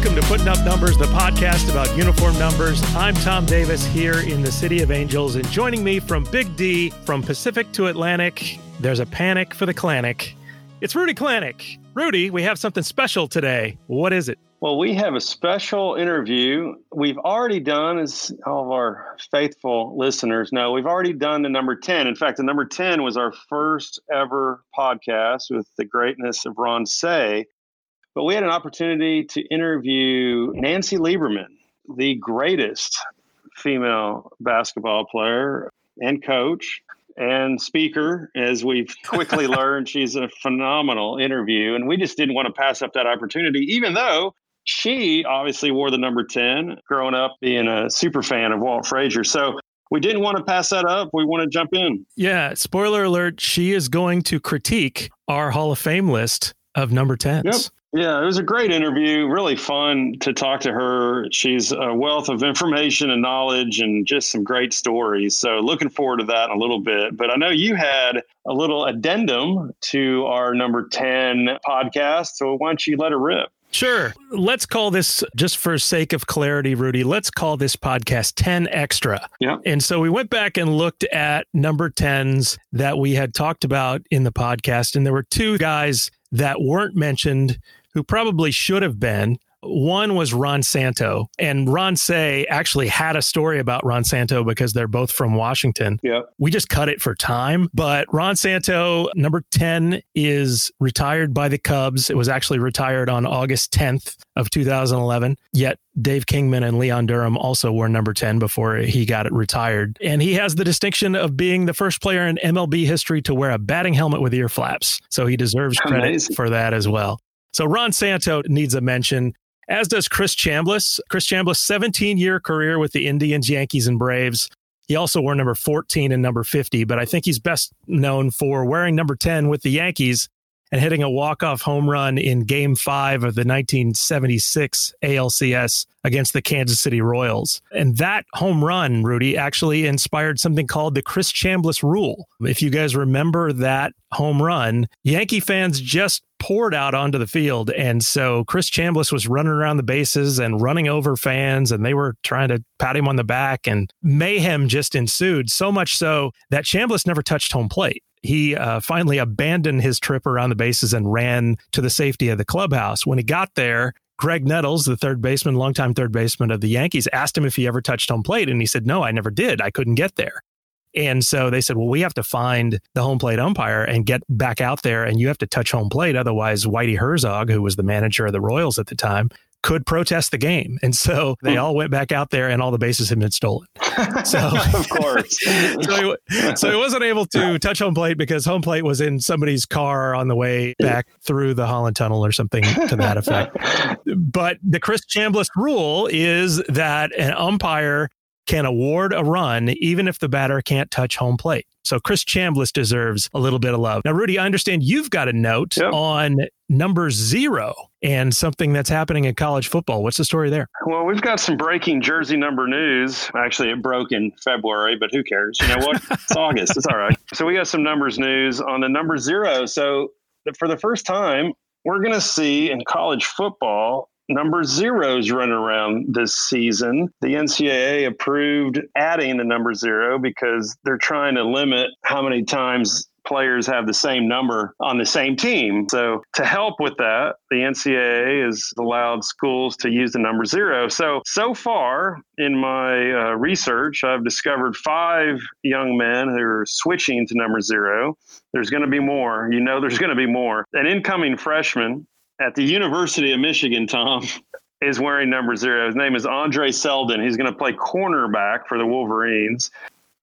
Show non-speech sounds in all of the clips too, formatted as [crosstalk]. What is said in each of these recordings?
Welcome to Putting Up Numbers, the podcast about uniform numbers. I'm Tom Davis here in the City of Angels, and joining me from Big D, from Pacific to Atlantic, there's a panic for the Clanic. It's Rudy Clanic. Rudy, we have something special today. What is it? Well, we have a special interview. We've already done, as all of our faithful listeners know, we've already done the number 10. In fact, the number 10 was our first ever podcast with the greatness of Ron Cey. But we had an opportunity to interview Nancy Lieberman, the greatest female basketball player and coach and speaker. As we've [laughs] quickly learned, she's a phenomenal interview. And we just didn't want to pass up that opportunity, even though she obviously wore the number 10 growing up being a super fan of Walt Frazier. So we didn't want to pass that up. We want to jump in. Yeah. Spoiler alert. She is going to critique our Hall of Fame list of number 10s. Yep. Yeah, it was a great interview. Really fun to talk to her. She's a wealth of information and knowledge and just some great stories. So, looking forward to that in a little bit. But I know you had a little addendum to our number 10 podcast. So, why don't you let her rip? Sure. Let's call this, just for sake of clarity, Rudy, let's call this podcast 10 Extra. Yeah. And so we went back and looked at number 10s that we had talked about in the podcast. And there were two guys that weren't mentioned who probably should have been. One was Ron Santo, and Ron Cey actually had a story about Ron Santo because they're both from Washington. Yeah. We just cut it for time, but Ron Santo, number 10, is retired by the Cubs. It was actually retired on August 10th of 2011. Yet Dave Kingman and Leon Durham also were number 10 before he got it retired. And he has the distinction of being the first player in MLB history to wear a batting helmet with ear flaps. So he deserves credit Amazing. for that as well. So Ron Santo needs a mention, as does Chris Chambliss. Chris Chambliss, 17 year career with the Indians, Yankees, and Braves. He also wore number 14 and number 50, but I think he's best known for wearing number 10 with the Yankees and hitting a walk-off home run in game five of the 1976 ALCS against the Kansas City Royals. And that home run, Rudy, actually inspired something called the Chris Chambliss rule. If you guys remember that home run, Yankee fans just poured out onto the field. And so Chris Chambliss was running around the bases and running over fans, and they were trying to pat him on the back, and mayhem just ensued. So much so that Chambliss never touched home plate he uh, finally abandoned his trip around the bases and ran to the safety of the clubhouse. When he got there, Graig Nettles, the third baseman, longtime third baseman of the Yankees, asked him if he ever touched home plate. And he said, No, I never did. I couldn't get there. And so they said, Well, we have to find the home plate umpire and get back out there, and you have to touch home plate. Otherwise, Whitey Herzog, who was the manager of the Royals at the time, could protest the game. And so they hmm. all went back out there and all the bases had been stolen. So [laughs] of course. [laughs] so, he, so he wasn't able to touch home plate because home plate was in somebody's car on the way back through the Holland Tunnel or something to that effect. [laughs] But the Chris Chambliss rule is that an umpire can award a run even if the batter can't touch home plate. So Chris Chambliss deserves a little bit of love. Now, Rudy, I understand you've got a note Yep. on number zero and something that's happening in college football. What's the story there? Well, we've got some breaking jersey number news. Actually, it broke in February, but who cares? You know what? [laughs] It's August. It's all right. So we got some numbers news on the number zero. So for the first time, we're going to see in college football number zeros run around this season. The NCAA approved adding the number zero because they're trying to limit how many times players have the same number on the same team. So, to help with that, the NCAA has allowed schools to use the number zero. So, so far in my uh, research, I've discovered five young men who are switching to number zero. There's going to be more. You know, there's going to be more. An incoming freshman at the University of Michigan, Tom. Is wearing number zero. His name is Andre Seldon. He's going to play cornerback for the Wolverines.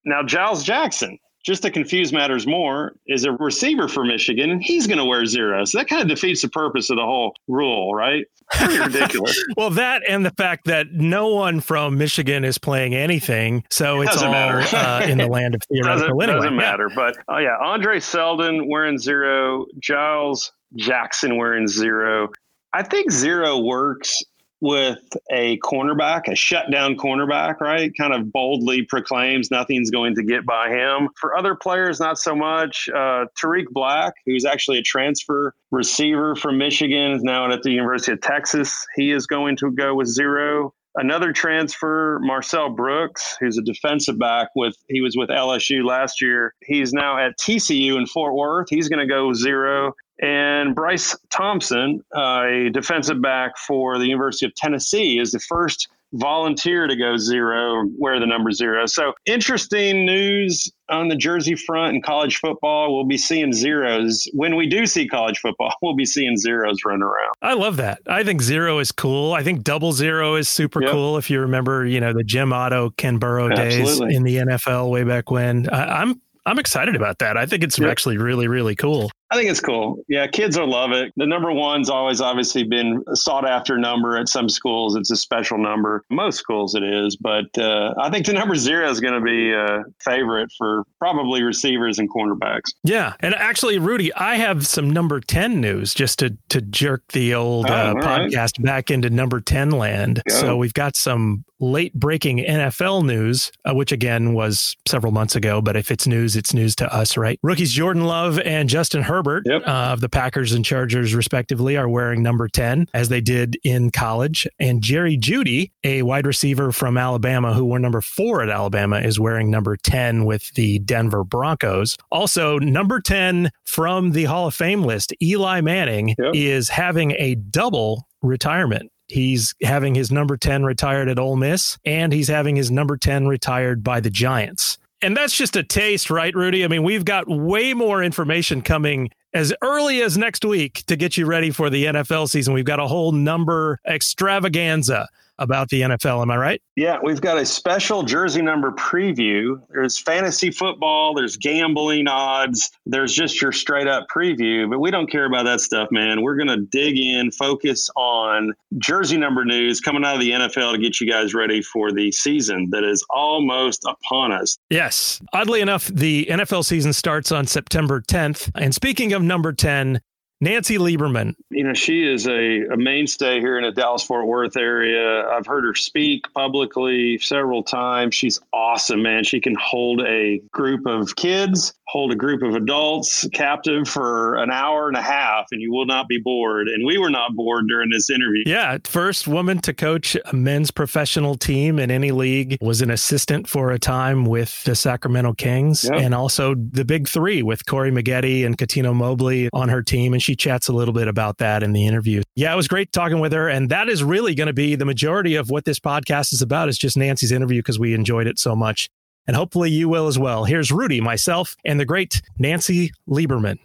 Now, Giles Jackson, just to confuse matters more, is a receiver for Michigan, and he's going to wear zero. So that kind of defeats the purpose of the whole rule, right? Pretty ridiculous. [laughs] Well, that and the fact that no one from Michigan is playing anything, so it's Doesn't all matter. uh, in the land of [laughs] theoretical. doesn't, anyway, doesn't matter. But oh yeah, Andre Seldon wearing zero, Giles Jackson wearing zero. I think zero works with a cornerback, a shutdown cornerback, right? Kind of boldly proclaims nothing's going to get by him. For other players, not so much. Uh, Tarik Black, who's actually a transfer receiver from Michigan, is now at the University of Texas. He is going to go with zero. Another transfer, Marcel Brooks, who's a defensive back with he was with LSU last year. He's now at TCU in Fort Worth. He's going to go zero. And Bryce Thompson, uh, a defensive back for the University of Tennessee, is the first volunteer to go zero, wear the number zero. So interesting news on the jersey front in college football. We'll be seeing zeros. When we do see college football, [laughs] we'll be seeing zeros run around. I love that. I think zero is cool. I think double zero is super yep. cool. If you remember, you know, the Jim Otto, Ken Burrough days in the NFL way back when. I, I'm I'm excited about that. I think it's yep. actually really, really cool. I think it's cool. Yeah, kids will love it. The number one's always obviously been a sought after number at some schools. It's a special number. Most schools it is, but uh, I think the number zero is going to be a favorite for probably receivers and cornerbacks. Yeah, and actually, Rudy, I have some number ten news just to to jerk the old oh, uh, podcast right. back into number ten land. Go. So we've got some late breaking NFL news, uh, which again was several months ago, but if it's news, it's news to us, right? Rookies Jordan Love and Justin Herbert yep. uh, of the Packers and Chargers, respectively, are wearing number 10, as they did in college. And Jerry Jeudy, a wide receiver from Alabama who wore number four at Alabama, is wearing number 10 with the Denver Broncos. Also, number 10 from the Hall of Fame list, Eli Manning, yep. is having a double retirement. He's having his number 10 retired at Ole Miss, and he's having his number 10 retired by the Giants. And that's just a taste, right, Rudy? I mean, we've got way more information coming as early as next week to get you ready for the NFL season. We've got a whole number extravaganza about the NFL. Am I right? Yeah, we've got a special jersey number preview. There's fantasy football, there's gambling odds, there's just your straight up preview, but we don't care about that stuff, man. We're going to dig in, focus on jersey number news coming out of the NFL to get you guys ready for the season that is almost upon us. Yes. Oddly enough, the NFL season starts on September 10th. And speaking of number 10, Nancy Lieberman. You know, she is a, a mainstay here in the Dallas Fort Worth area. I've heard her speak publicly several times. She's awesome, man. She can hold a group of kids hold a group of adults captive for an hour and a half and you will not be bored. And we were not bored during this interview. Yeah. First woman to coach a men's professional team in any league, was an assistant for a time with the Sacramento Kings yep. and also the big three with Corey Maggette and Cuttino Mobley on her team. And she chats a little bit about that in the interview. Yeah, it was great talking with her. And that is really going to be the majority of what this podcast is about is just Nancy's interview because we enjoyed it so much and hopefully you will as well. Here's Rudy, myself, and the great Nancy Lieberman.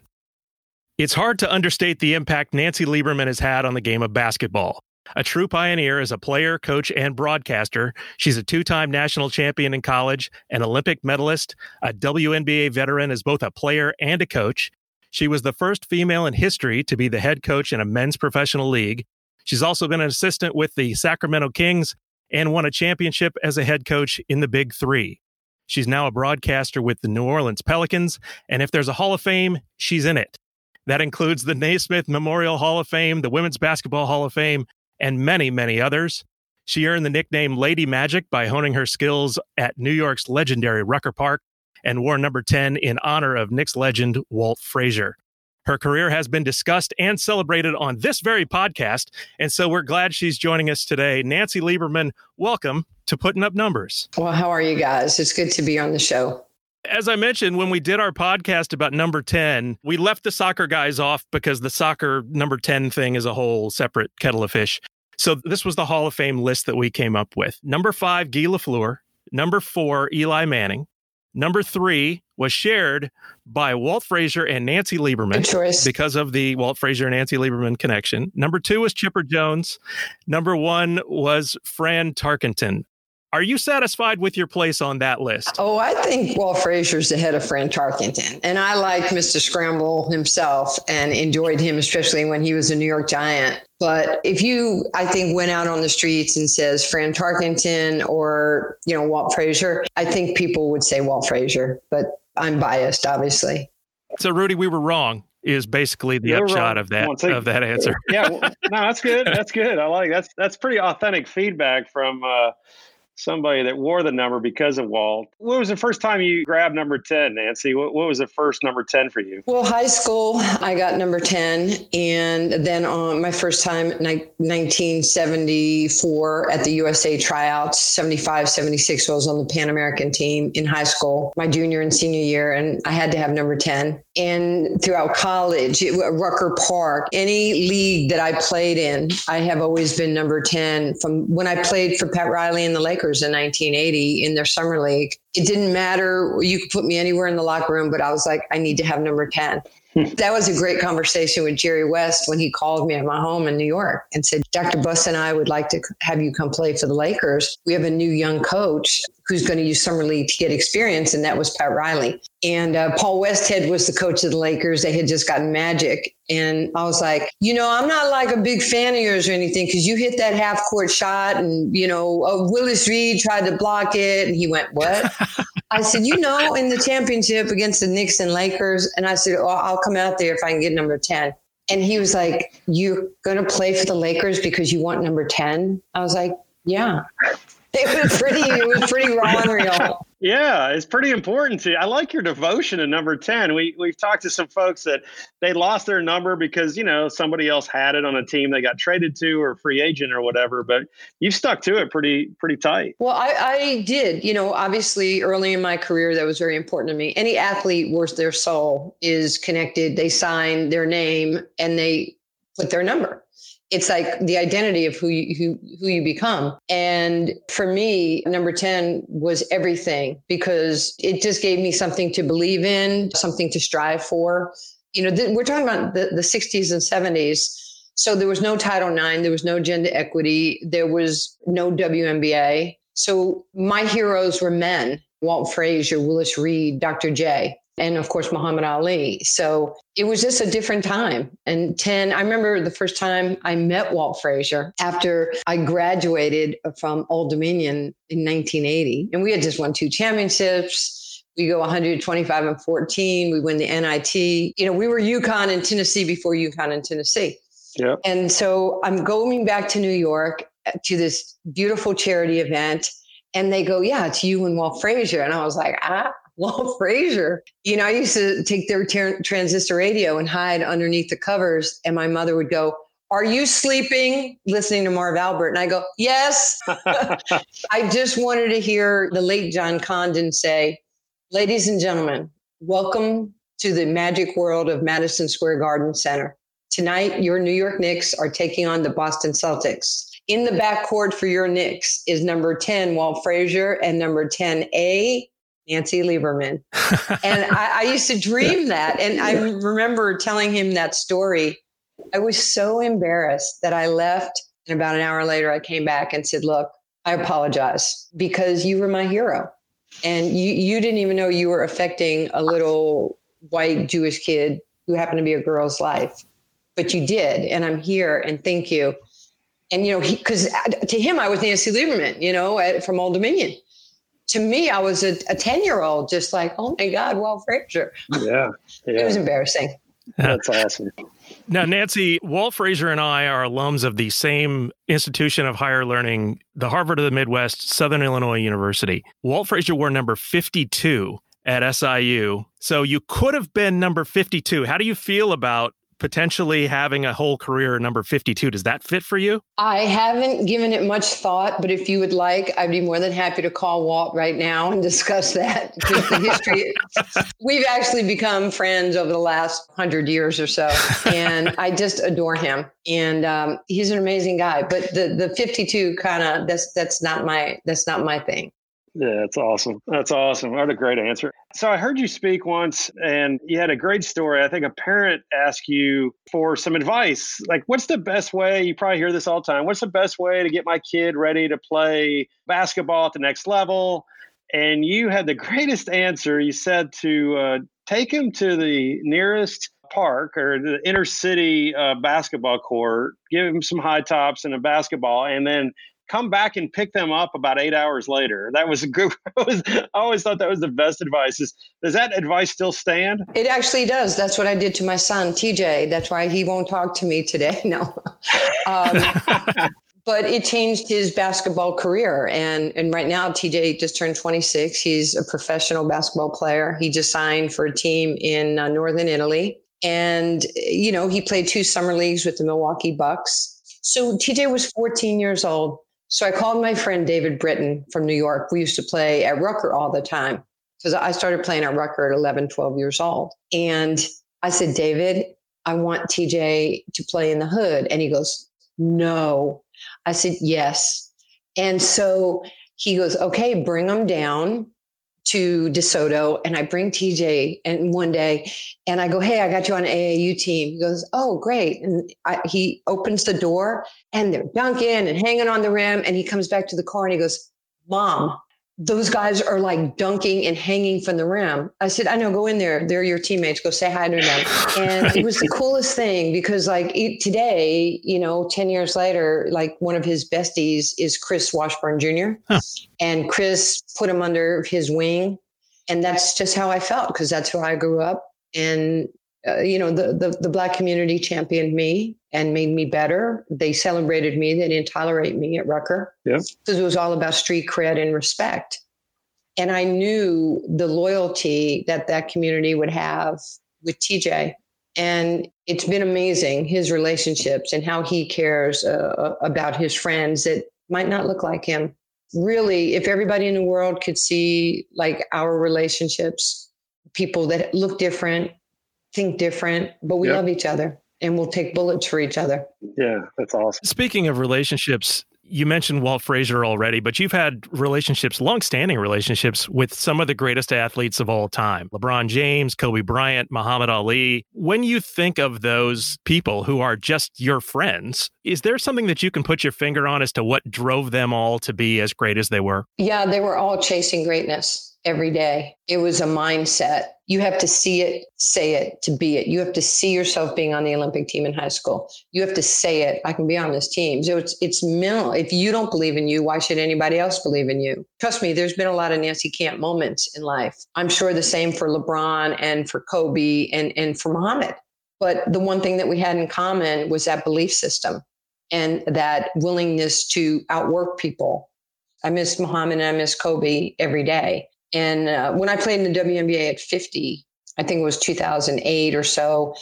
It's hard to understate the impact Nancy Lieberman has had on the game of basketball. A true pioneer as a player, coach, and broadcaster, she's a two time national champion in college, an Olympic medalist, a WNBA veteran as both a player and a coach. She was the first female in history to be the head coach in a men's professional league. She's also been an assistant with the Sacramento Kings and won a championship as a head coach in the Big Three. She's now a broadcaster with the New Orleans Pelicans. And if there's a Hall of Fame, she's in it. That includes the Naismith Memorial Hall of Fame, the Women's Basketball Hall of Fame, and many, many others. She earned the nickname Lady Magic by honing her skills at New York's legendary Rucker Park and wore number 10 in honor of Knicks legend Walt Frazier. Her career has been discussed and celebrated on this very podcast. And so we're glad she's joining us today. Nancy Lieberman, welcome to Putting Up Numbers. Well, how are you guys? It's good to be on the show. As I mentioned, when we did our podcast about number 10, we left the soccer guys off because the soccer number 10 thing is a whole separate kettle of fish. So this was the Hall of Fame list that we came up with. Number five, Guy Lafleur. Number four, Eli Manning. Number three was shared by Walt Frazier and Nancy Lieberman because of the Walt Frazier and Nancy Lieberman connection. Number two was Chipper Jones. Number one was Fran Tarkenton. Are you satisfied with your place on that list? Oh, I think Walt Frazier's ahead of Fran Tarkenton. And I like Mr. Scramble himself and enjoyed him, especially when he was a New York Giant. But if you, I think, went out on the streets and says Fran Tarkenton or, you know, Walt Frazier, I think people would say Walt Frazier. But I'm biased, obviously. So, Rudy, we were wrong. is basically the upshot of that of that answer. yeah, well, no, that's good. That's good. I like that's that's pretty authentic feedback from uh, somebody that wore the number because of Walt. What was the first time you grabbed number 10, Nancy? What, what was the first number 10 for you? Well, high school, I got number 10. And then on my first time, 1974 at the USA tryouts, 75, 76, I was on the Pan American team in high school, my junior and senior year. And I had to have number 10. And throughout college, Rucker Park, any league that I played in, I have always been number 10 from when I played for Pat Riley and the Lakers in 1980 in their summer league. It didn't matter. You could put me anywhere in the locker room, but I was like, I need to have number 10. That was a great conversation with Jerry West when he called me at my home in New York and said, Dr. Buss and I would like to have you come play for the Lakers. We have a new young coach who's going to use summer league to get experience, and that was Pat Riley. And uh, Paul Westhead was the coach of the Lakers. They had just gotten Magic, and I was like, you know, I'm not like a big fan of yours or anything because you hit that half court shot, and you know, uh, Willis Reed tried to block it, and he went, what? [laughs] I said, you know, in the championship against the Knicks and Lakers, and I said, oh, I'll come out there if I can get number ten. And he was like, You're going to play for the Lakers because you want number 10? I was like, Yeah. [laughs] It was pretty, it was pretty raw and real. Yeah, it's pretty important to. I like your devotion to number ten. We we've talked to some folks that they lost their number because you know somebody else had it on a team they got traded to or free agent or whatever. But you've stuck to it pretty pretty tight. Well, I, I did. You know, obviously early in my career that was very important to me. Any athlete worth their soul is connected. They sign their name and they put their number it's like the identity of who you who, who you become. And for me number 10 was everything because it just gave me something to believe in something to strive for. You know th- we're talking about the, the 60s and 70s so there was no title ix there was no gender equity there was no WNBA so my heroes were men walt frazier willis reed dr j and of course Muhammad Ali. So it was just a different time. And 10, I remember the first time I met Walt Frazier after I graduated from Old Dominion in 1980. And we had just won two championships. We go 125 and 14. We win the NIT. You know, we were UConn and Tennessee before UConn and Tennessee. Yep. And so I'm going back to New York to this beautiful charity event. And they go, Yeah, it's you and Walt Frazier. And I was like, Ah, Walt [laughs] Frazier. You know, I used to take their ter- transistor radio and hide underneath the covers, and my mother would go, Are you sleeping? Listening to Marv Albert. And I go, Yes. [laughs] I just wanted to hear the late John Condon say, Ladies and gentlemen, welcome to the magic world of Madison Square Garden Center. Tonight, your New York Knicks are taking on the Boston Celtics. In the backcourt for your Knicks is number 10, Walt Frazier, and number 10A, Nancy Lieberman. and [laughs] I, I, used to dream that. And I remember telling him that story. I was so embarrassed that I left. And about an hour later, I came back and said, Look, I apologize because you were my hero. And you, you didn't even know you were affecting a little white Jewish kid who happened to be a girl's life. But you did. And I'm here and thank you. And, you know, because uh, to him, I was Nancy Lieberman, you know, at, from Old Dominion to me, I was a 10 year old, just like, oh my God, Walt Frazier. Yeah, yeah. [laughs] It was embarrassing. That's awesome. Now, Nancy, Walt Frazier and I are alums of the same institution of higher learning, the Harvard of the Midwest, Southern Illinois University. Walt Frazier wore number 52 at SIU. So you could have been number 52. How do you feel about potentially having a whole career number 52. Does that fit for you? I haven't given it much thought, but if you would like, I'd be more than happy to call Walt right now and [laughs] discuss that. the history, [laughs] we've actually become friends over the last hundred years or so, and I just adore him. And um, he's an amazing guy. But the the 52 kind of that's that's not my that's not my thing. Yeah, that's awesome. That's awesome. What a great answer. So I heard you speak once and you had a great story. I think a parent asked you for some advice. Like, what's the best way? You probably hear this all the time. What's the best way to get my kid ready to play basketball at the next level? And you had the [laughs] greatest answer. You said to uh, take him to the nearest park or the inner city uh, basketball court, give him some high tops and a basketball, and then come back and pick them up about eight hours later. That was a good. [laughs] I always thought that was the best advice. Is, does that advice still stand? It actually does. That's what I did to my son, TJ. That's why he won't talk to me today. [laughs] No. Um, [laughs] but it changed his basketball career. And, and right now, TJ just turned 26. He's a professional basketball player. He just signed for a team in uh, Northern Italy. And, you know, he played two summer leagues with the Milwaukee Bucks. So TJ was 14 years old. So I called my friend David Britton from New York. We used to play at Rucker all the time because I started playing at Rucker at 11, 12 years old. And I said, David, I want TJ to play in the hood. And he goes, No. I said, Yes. And so he goes, Okay, bring him down to DeSoto and I bring TJ and one day and I go, Hey, I got you on AAU team. He goes, Oh, great. And I, he opens the door and they're dunking and hanging on the rim. And he comes back to the car and he goes, Mom, those guys are like dunking and hanging from the rim. I said, I know, go in there. They're your teammates. Go say hi to them. And it was the [laughs] coolest thing because, like, it, today, you know, 10 years later, like one of his besties is Chris Washburn Jr. Huh. And Chris put him under his wing. And that's just how I felt because that's who I grew up. And uh, you know, the, the, the black community championed me and made me better. They celebrated me. They didn't tolerate me at Rucker. Yeah. Because it was all about street cred and respect. And I knew the loyalty that that community would have with TJ. And it's been amazing his relationships and how he cares uh, about his friends that might not look like him. Really, if everybody in the world could see like our relationships, people that look different, think different, but we yep. love each other and we'll take bullets for each other. Yeah, that's awesome. Speaking of relationships, you mentioned Walt Frazier already, but you've had relationships, long-standing relationships with some of the greatest athletes of all time. LeBron James, Kobe Bryant, Muhammad Ali. When you think of those people who are just your friends, is there something that you can put your finger on as to what drove them all to be as great as they were? Yeah, they were all chasing greatness every day. It was a mindset. You have to see it, say it, to be it. You have to see yourself being on the Olympic team in high school. You have to say it. I can be on this team. So it's it's mental. If you don't believe in you, why should anybody else believe in you? Trust me, there's been a lot of Nancy Camp moments in life. I'm sure the same for LeBron and for Kobe and and for Muhammad. But the one thing that we had in common was that belief system and that willingness to outwork people. I miss Muhammad and I miss Kobe every day and uh, when I played in the WNBA at 50, I think it was 2008 or so,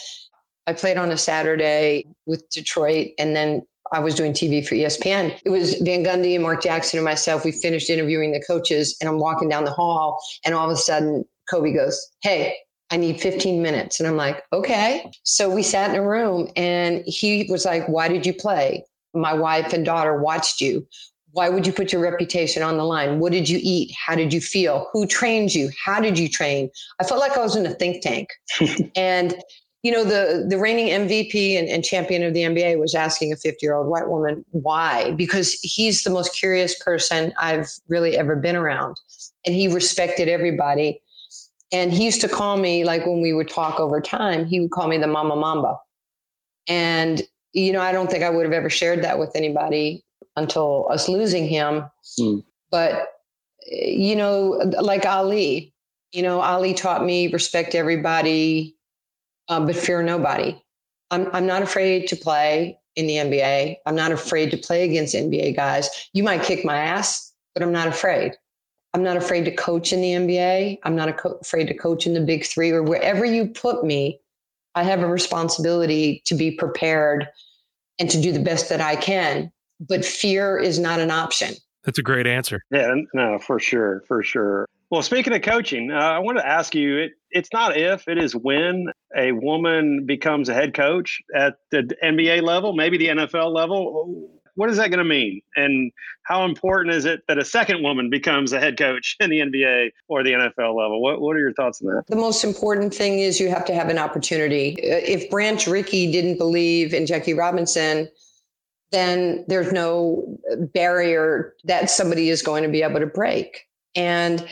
I played on a Saturday with Detroit and then I was doing TV for ESPN. It was Van Gundy and Mark Jackson and myself. We finished interviewing the coaches and I'm walking down the hall and all of a sudden Kobe goes, Hey, I need 15 minutes. And I'm like, okay. So we sat in a room and he was like, why did you play? My wife and daughter watched you why would you put your reputation on the line? What did you eat? How did you feel? Who trained you? How did you train? I felt like I was in a think tank. [laughs] and, you know, the, the reigning MVP and, and champion of the NBA was asking a 50 year old white woman why, because he's the most curious person I've really ever been around. And he respected everybody. And he used to call me, like when we would talk over time, he would call me the Mama Mamba. And, you know, I don't think I would have ever shared that with anybody until us losing him. Mm. But, you know, like Ali, you know, Ali taught me respect everybody, um, but fear nobody. I'm, I'm not afraid to play in the NBA. I'm not afraid to play against NBA guys. You might kick my ass, but I'm not afraid. I'm not afraid to coach in the NBA. I'm not co- afraid to coach in the big three or wherever you put me. I have a responsibility to be prepared and to do the best that I can but fear is not an option. That's a great answer. Yeah, no, for sure, for sure. Well, speaking of coaching, uh, I want to ask you it, it's not if, it is when a woman becomes a head coach at the NBA level, maybe the NFL level. What is that going to mean? And how important is it that a second woman becomes a head coach in the NBA or the NFL level? What, what are your thoughts on that? The most important thing is you have to have an opportunity. If Branch Rickey didn't believe in Jackie Robinson, then there's no barrier that somebody is going to be able to break. And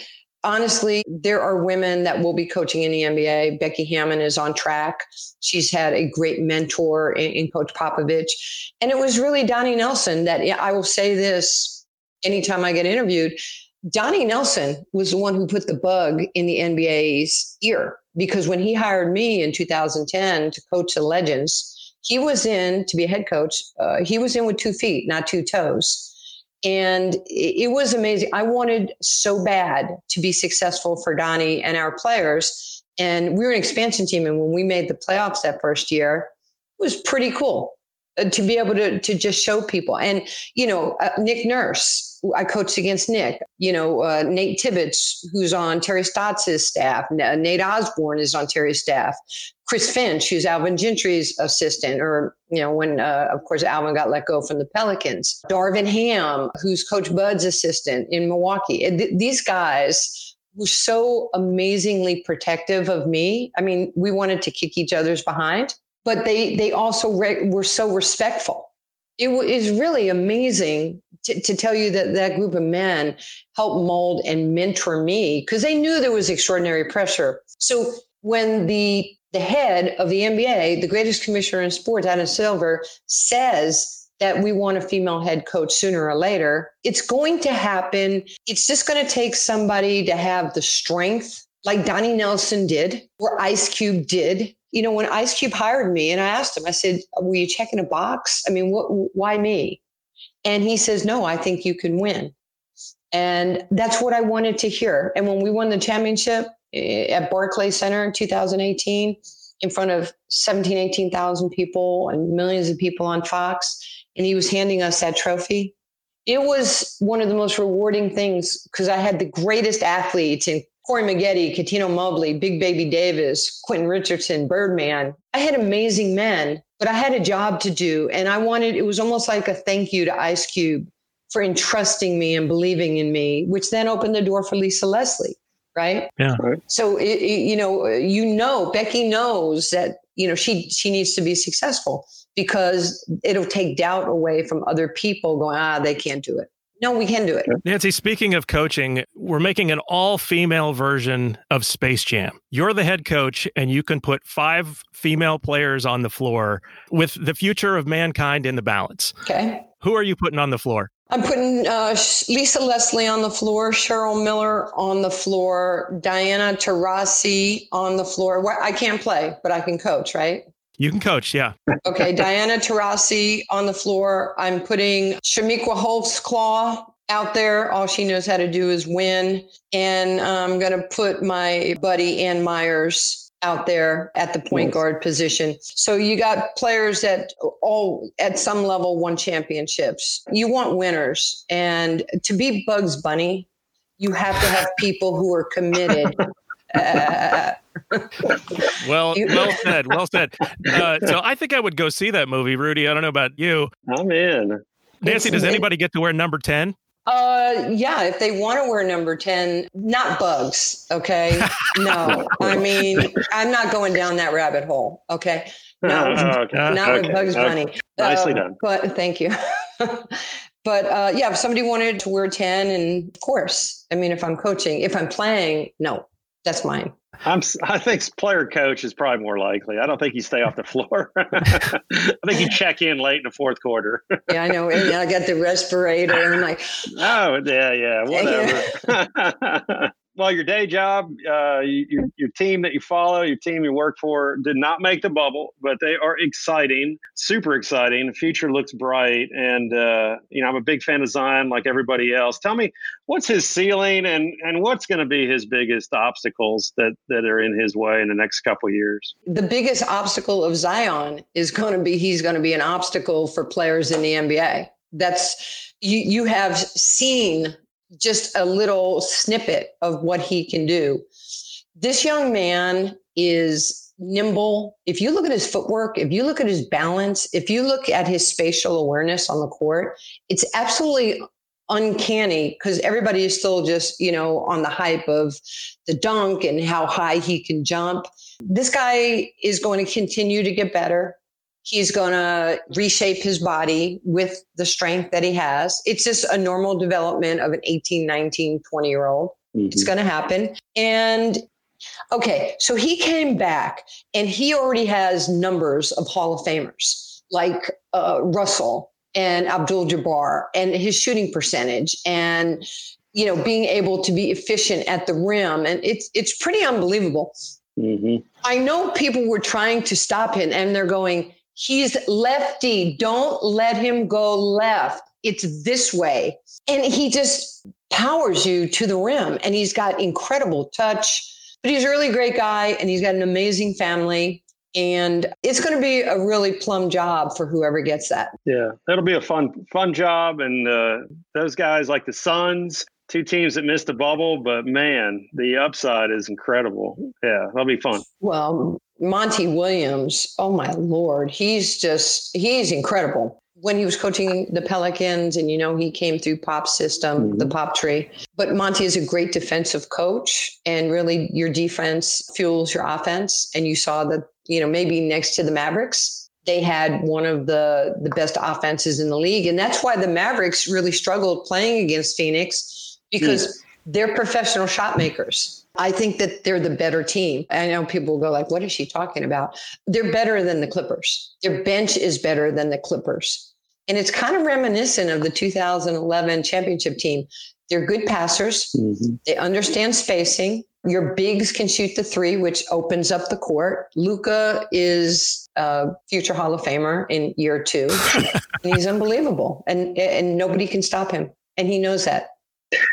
honestly, there are women that will be coaching in the NBA. Becky Hammon is on track. She's had a great mentor in, in Coach Popovich. And it was really Donnie Nelson that I will say this anytime I get interviewed. Donnie Nelson was the one who put the bug in the NBA's ear because when he hired me in 2010 to coach the Legends, he was in to be a head coach. Uh, he was in with two feet, not two toes. And it was amazing. I wanted so bad to be successful for Donnie and our players. And we were an expansion team. And when we made the playoffs that first year, it was pretty cool to be able to, to just show people. And, you know, uh, Nick Nurse, I coached against Nick. You know, uh, Nate Tibbetts, who's on Terry Stotts' staff. Nate Osborne is on Terry's staff. Chris Finch, who's Alvin Gentry's assistant, or, you know, when, uh, of course, Alvin got let go from the Pelicans. Darvin Ham, who's Coach Bud's assistant in Milwaukee. Th- these guys were so amazingly protective of me. I mean, we wanted to kick each other's behind, but they, they also re- were so respectful. It w- is really amazing to, to tell you that that group of men helped mold and mentor me because they knew there was extraordinary pressure. So when the the head of the NBA, the greatest commissioner in sports, Adam Silver, says that we want a female head coach sooner or later, it's going to happen. It's just going to take somebody to have the strength, like Donnie Nelson did, or Ice Cube did. You know, when Ice Cube hired me and I asked him, I said, Were you checking a box? I mean, what, why me? And he says, No, I think you can win. And that's what I wanted to hear. And when we won the championship eh, at Barclay Center in 2018, in front of 17, 18,000 people and millions of people on Fox, and he was handing us that trophy, it was one of the most rewarding things because I had the greatest athletes in Corey Maggette, Cuttino Mobley, Big Baby Davis, Quentin Richardson, Birdman. I had amazing men but I had a job to do. And I wanted, it was almost like a thank you to Ice Cube for entrusting me and believing in me, which then opened the door for Lisa Leslie. Right. Yeah. So, it, it, you know, you know, Becky knows that, you know, she, she needs to be successful because it'll take doubt away from other people going, ah, they can't do it. No, we can do it. Nancy, speaking of coaching, we're making an all female version of Space Jam. You're the head coach, and you can put five female players on the floor with the future of mankind in the balance. Okay. Who are you putting on the floor? I'm putting uh, Lisa Leslie on the floor, Cheryl Miller on the floor, Diana Taurasi on the floor. I can't play, but I can coach, right? You can coach, yeah. okay, Diana Taurasi on the floor. I'm putting Chamique Holdsclaw out there. All she knows how to do is win. And I'm going to put my buddy Ann Meyers out there at the point guard position. So you got players that all at some level won championships. You want winners. And to be Bugs Bunny, you have to have people who are committed [laughs] uh, [laughs] well, well said. Well said. Uh, so I think I would go see that movie, Rudy. I don't know about you. I'm in. Nancy, does anybody get to wear number 10? Uh, yeah, if they want to wear number 10, not bugs. Okay. [laughs] No, I mean, I'm not going down that rabbit hole. Okay. No, [laughs] okay. not okay. with Bugs Bunny. Okay. Nicely uh, done. But thank you. but uh, yeah, if somebody wanted to wear 10, and of course, I mean, if I'm coaching, if I'm playing, no, that's mine. I'm, I think player coach is probably more likely. I don't think you stay off the floor. [laughs] I think you check in late in the fourth quarter. [laughs] yeah, I know. And I got the respirator. And I'm like, oh, yeah, yeah, [laughs] whatever well, your day job, uh, your, your team that you follow, your team you work for did not make the bubble, but they are exciting, super exciting. The future looks bright. And, uh, you know, I'm a big fan of Zion like everybody else. Tell me, what's his ceiling and, and what's going to be his biggest obstacles that, that are in his way in the next couple years? The biggest obstacle of Zion is going to be he's going to be an obstacle for players in the NBA. That's you, you have seen just a little snippet of what he can do. This young man is nimble. If you look at his footwork, if you look at his balance, if you look at his spatial awareness on the court, it's absolutely uncanny because everybody is still just, you know, on the hype of the dunk and how high he can jump. This guy is going to continue to get better. He's going to reshape his body with the strength that he has. It's just a normal development of an 18, 19, 20 year old. Mm-hmm. It's going to happen. And okay, so he came back and he already has numbers of Hall of Famers like uh, Russell and Abdul Jabbar and his shooting percentage and you know being able to be efficient at the rim and it's it's pretty unbelievable. Mm-hmm. I know people were trying to stop him and they're going, he's lefty. Don't let him go left. It's this way. And he just powers you to the rim and he's got incredible touch. But he's a really great guy and he's got an amazing family. And it's going to be a really plum job for whoever gets that. Yeah, that'll be a fun, fun job. And uh, those guys like the Suns, two teams that missed the bubble, but man, the upside is incredible. Yeah, that'll be fun. Well, Monty Williams, oh my lord, he's just he's incredible. When he was coaching the Pelicans, and you know he came through Pop system, mm-hmm. the Pop tree. But Monty is a great defensive coach, and really your defense fuels your offense. And you saw that you know maybe next to the Mavericks, they had one of the the best offenses in the league, and that's why the Mavericks really struggled playing against Phoenix because mm. they're professional shot makers. I think that they're the better team. I know people will go like, what is she talking about? They're better than the Clippers. Their bench is better than the Clippers. And it's kind of reminiscent of the 2011 championship team. They're good passers. Mm-hmm. They understand spacing. Your bigs can shoot the three, which opens up the court. Luka is a future Hall of Famer in year two. [laughs] and he's unbelievable. And, and nobody can stop him. And he knows that.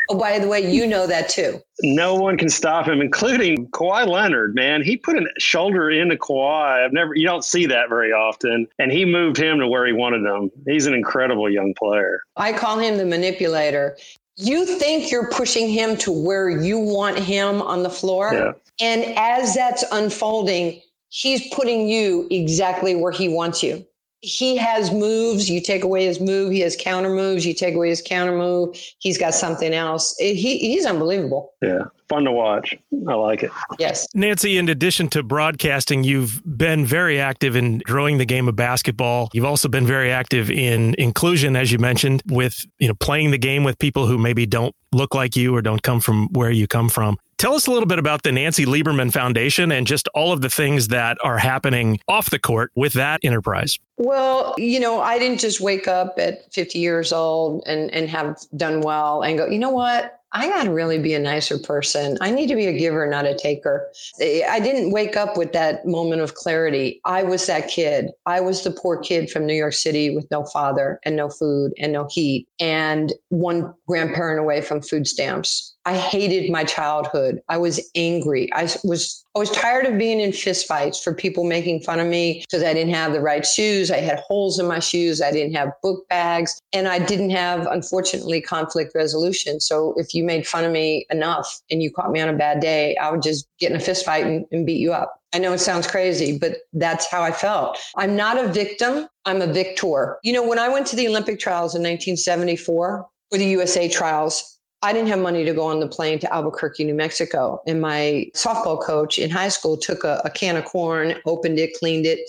Oh, by the way, you know that too. No one can stop him, including Kawhi Leonard. Man, he put a shoulder into Kawhi. I've never, you don't see that very often, and he moved him to where he wanted him. He's an incredible young player. I call him the manipulator. You think you're pushing him to where you want him on the floor, yeah. and as that's unfolding, he's putting you exactly where he wants you he has moves. You take away his move. He has counter moves. You take away his counter move. He's got something else. He, he's unbelievable. Yeah. Fun to watch. I like it. Yes. Nancy, in addition to broadcasting, you've been very active in growing the game of basketball. You've also been very active in inclusion, as you mentioned, with, you know, playing the game with people who maybe don't look like you or don't come from where you come from. Tell us a little bit about the Nancy Lieberman Foundation and just all of the things that are happening off the court with that enterprise. Well, you know, I didn't just wake up at 50 years old and, and have done well and go, you know what? I got to really be a nicer person. I need to be a giver, not a taker. Eh, I didn't wake up with that moment of clarity. I was that kid. I was the poor kid from New York City with no father and no food and no heat and one grandparent away from food stamps. I hated my childhood. I was angry. I was I was tired of being in fistfights for people making fun of me because I didn't have the right shoes. I had holes in my shoes. I didn't have book bags. And I didn't have, unfortunately, conflict resolution. So if you made fun of me enough and you caught me on a bad day, I would just get in a fistfight and, and beat you up. I know it sounds crazy, but that's how I felt. I'm not a victim. I'm a victor. You know, when I went to the Olympic trials in 1974 or the USA trials, I didn't have money to go on the plane to Albuquerque, New Mexico. And my softball coach in high school took a, a, can of corn, opened it, cleaned it,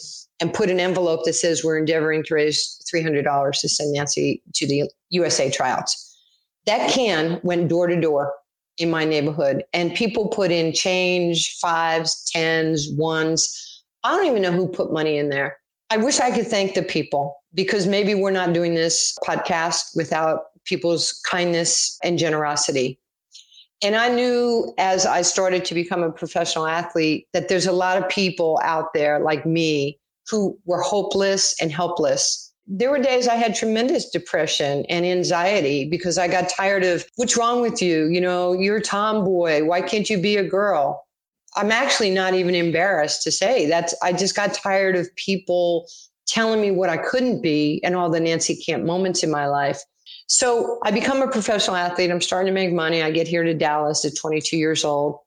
and put an envelope that says we're endeavoring to raise $300 to send Nancy to the USA tryouts. That can went door to door in my neighborhood, and people put in change, fives, tens, ones. I don't even know who put money in there. I wish I could thank the people because maybe we're not doing this podcast without people's kindness and generosity. And I knew as I started to become a professional athlete that there's a lot of people out there like me who were hopeless and helpless. There were days I had tremendous depression and anxiety because I got tired of what's wrong with you? You know, you're a tomboy. Why can't you be a girl? I'm actually not even embarrassed to say that's I just got tired of people telling me what I couldn't be and all the Nancy Camp moments in my life. So I become a professional athlete. I'm starting to make money. I get here to Dallas at 22 years old.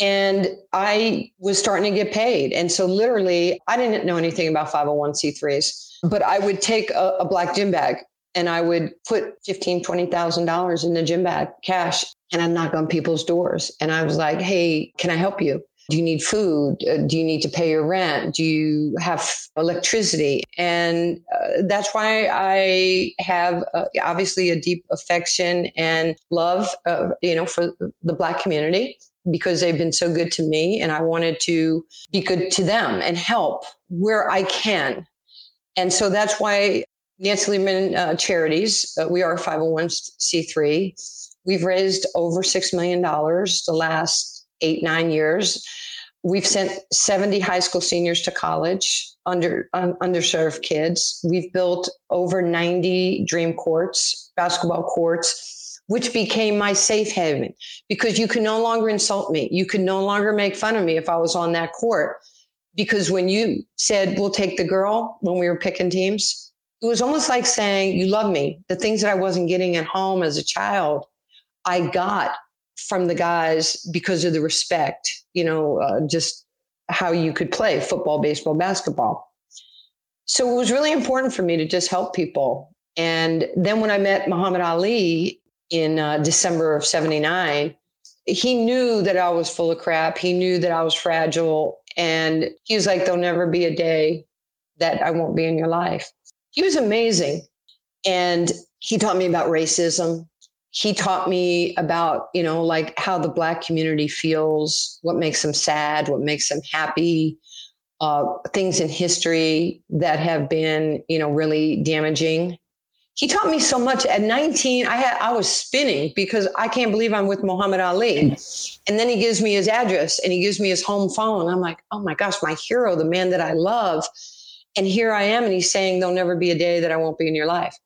And I was starting to get paid. And so literally, I didn't know anything about 501c3s, but I would take a, a black gym bag and I would put fifteen, twenty thousand dollars in the gym bag, cash, and I'd knock on people's doors. And I was like, "Hey, can I help you?" Do you need food? Uh, do you need to pay your rent? Do you have electricity? And uh, that's why I have uh, obviously a deep affection and love, uh, you know, for the Black community because they've been so good to me and I wanted to be good to them and help where I can. And so that's why Nancy Lieberman uh, Charities, uh, we are a 501c3. We've raised over $6 million the last eight, nine years. We've sent 70 high school seniors to college, under um, underserved kids. We've built over 90 dream courts, basketball courts which became my safe haven because you can no longer insult me. You can no longer make fun of me if I was on that court. Because when you said, we'll take the girl when we were picking teams, it was almost like saying, you love me. The things that I wasn't getting at home as a child, I got from the guys because of the respect, you know, uh, just how you could play football, baseball, basketball. So it was really important for me to just help people. And then when I met Muhammad Ali in uh, December of 79, he knew that I was full of crap. He knew that I was fragile. And he was like, There'll never be a day that I won't be in your life. He was amazing. And he taught me about racism. He taught me about, you know, like how the Black community feels, what makes them sad, what makes them happy, uh, things in history that have been, you know, really damaging. He taught me so much. At 19 i had i was spinning because i can't believe i'm with muhammad ali. And then he gives me his address and he gives me his home phone. I'm like oh my gosh my hero the man that i love. And here i am and he's saying there'll never be a day that i won't be in your life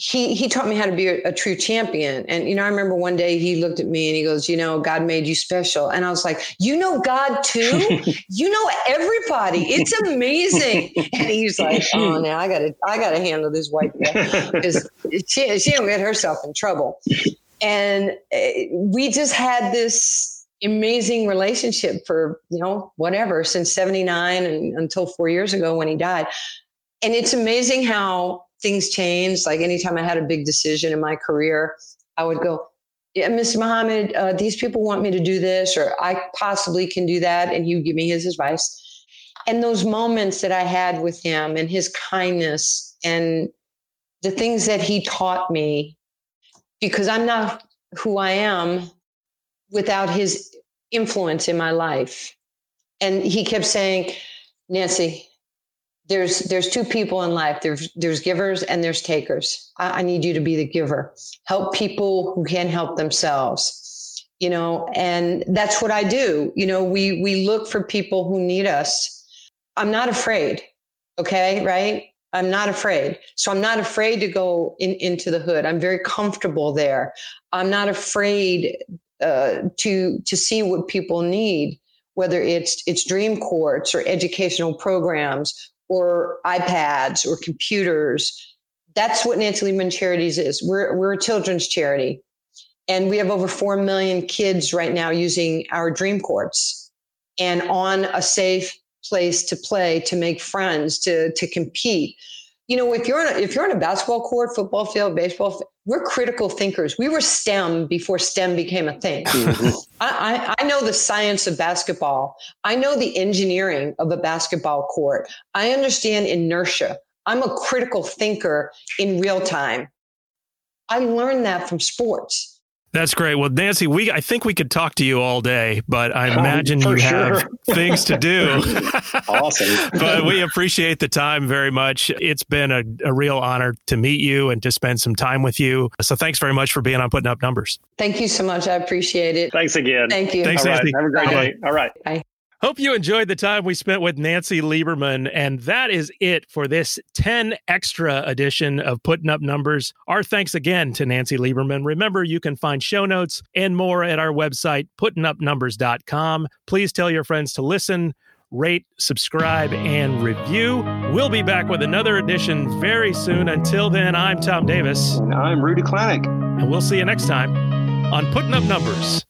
he he taught me how to be a, a, true champion. And you know, I remember one day he looked at me and he goes, "You know, God made you special." And I was like, "You know God too? [laughs] you know everybody. It's amazing." [laughs] and he's like, "Oh, [laughs] now I got to I got to handle this white girl because she she don't get herself in trouble." And eh, we just had this amazing relationship for you know whatever since 79 and until 4 years ago when he died and it's amazing how things changed. Like anytime I had a big decision in my career, I would go, yeah, Mr. Muhammad, uh, these people want me to do this, or I possibly can do that. And he would give me his advice. And those moments that I had with him and his kindness and the things that he taught me, because I'm not who I am without his influence in my life. And he kept saying, Nancy, there's there's two people in life. There's there's givers and there's takers. I, I, need you to be the giver. Help people who can't help themselves you know and that's what i do. You know we we look for people who need us. I'm not afraid okay right? I'm not afraid. So i'm not afraid to go in, into the hood. I'm very comfortable there. I'm not afraid uh, to to see what people need whether it's it's dream courts or educational programs or iPads or computers. That's what Nancy Lieberman Charities is. We're, we're a children's charity. And we have over 4 million kids right now using our dream courts and on a safe place to play, to make friends, to, to compete you know, if you're on a, if you're on a basketball court, football field, baseball, field, we're critical thinkers. We were STEM before STEM became a thing. Mm-hmm. I, I, I know the science of basketball. I know the engineering of a basketball court. I understand inertia. I'm a critical thinker in real time. I learned that from sports. That's great. Well, Nancy, we I think we could talk to you all day, but I oh, imagine you sure. have [laughs] things to do. [laughs] awesome. but we appreciate the time very much. It's been a, a, real honor to meet you and to spend some time with you. So thanks very much for being on Putting Up Numbers. Thank you so much. I appreciate it. Thanks again. Thank you. Thanks, all Nancy. Right. Have a great Bye. day. All right. Bye. Hope you enjoyed the time we spent with Nancy Lieberman. And that is it for this 10 extra edition of Putting Up Numbers. Our thanks again to Nancy Lieberman. Remember, you can find show notes and more at our website, puttingupnumbers.com. Please tell your friends to listen, rate, subscribe, and review. We'll be back with another edition very soon. Until then, I'm Tom Davis. And I'm Rudy Klanick. And we'll see you next time on Putting Up Numbers.